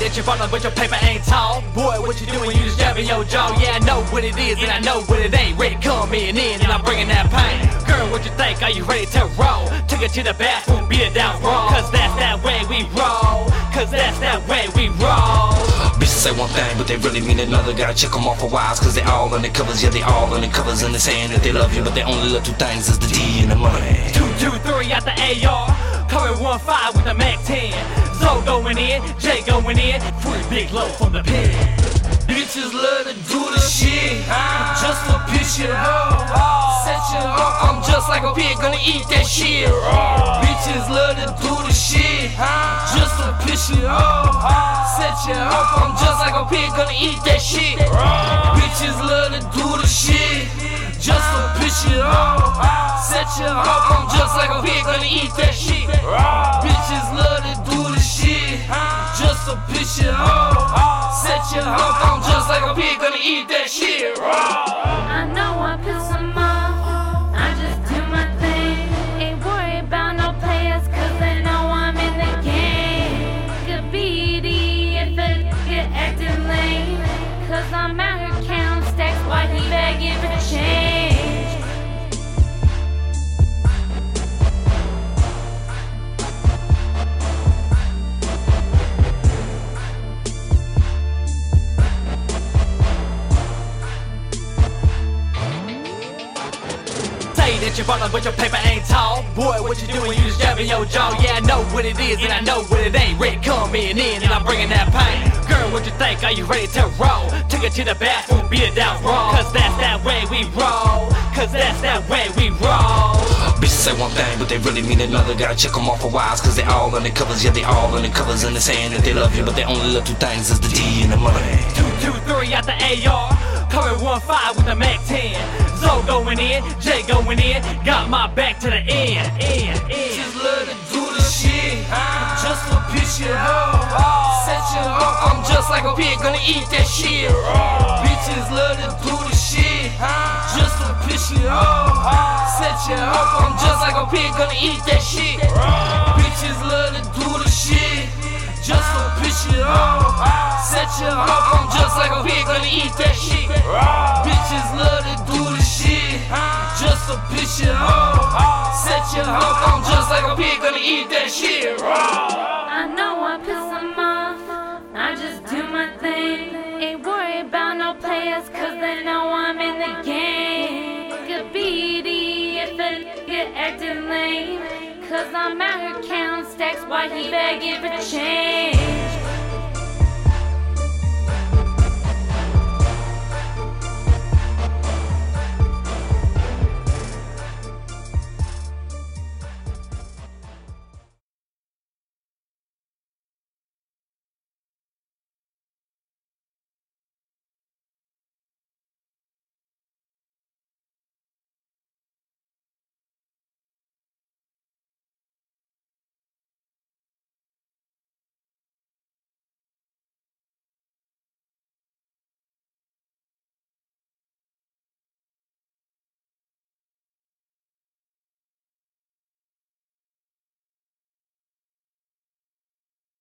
that you're ballin', but your paper ain't tall. Boy, what you doing? You just jabbing your jaw. Yeah, I know what it is, and I know what it ain't. Redicon in, and I'm bringing that pain. Girl, what you think? Are you ready to roll? Take it to the bathroom, beat it down raw. Cause that's that way we roll. Cause that's that way we roll. Bitches say one thing, but they really mean another. Gotta check them off for wise, cause they all undercovers. Yeah, they all undercovers, and they saying that they love you, but they only love two things: is the D and the money. Two, two, three out the AR. Coming one five with the Mac 10. Going in, J going in. Free big low from the pen. Bitches love to do the shit, just to piss you off. Set you off, I'm just like a pig, gonna eat that shit. Bitches love to do the shit, just to piss you off. Set you off, I'm just like a pig, gonna eat that shit. Bitches love to do the shit, just to piss you off. Set you off, I'm just like a pig, gonna eat that shit. Bitches love to do to piss you off. Set your off, I'm just like a pig, gonna eat that shit. I know Say that you're ballin', but your paper ain't tall. Boy, what you doing? You just jabbing your jaw. Yeah, I know what it is, and I know what it ain't. Redicon in, and I'm bringing that pain. Girl, what you think? Are you ready to roll? Take it to the bathroom, beat it down raw. Cause that's that way we roll. Cause that's that way we roll. Bitches say one thing, but they really mean another. Gotta check them off for wise, cause they all undercovers. Yeah, they all undercovers, and they saying that they love you, but they only love two things: is the D and the money. Two, two, three at the AR. Coming one five with the Mac 10. In, J going in. Got my back to the end. end, end. Bitches love to do the shit, just to piss you off. Set you off, I'm just like a pig, gonna eat that shit. Bitches love to do the shit, just to piss you off. Set you off, I'm just like a pig, gonna eat that shit. Bitches love to do the shit, just to piss you off. Set you off, I'm just like a pig, gonna eat that shit. Bitches love to do to piss you off. Set you off, I'm just like a pig, gonna eat that shit. I know I piss them off. I just do my thing. Ain't worried about no players, cause they know I'm in the game. Could be the if they get acting lame. Cause I'm out here counting stacks while he begging for change.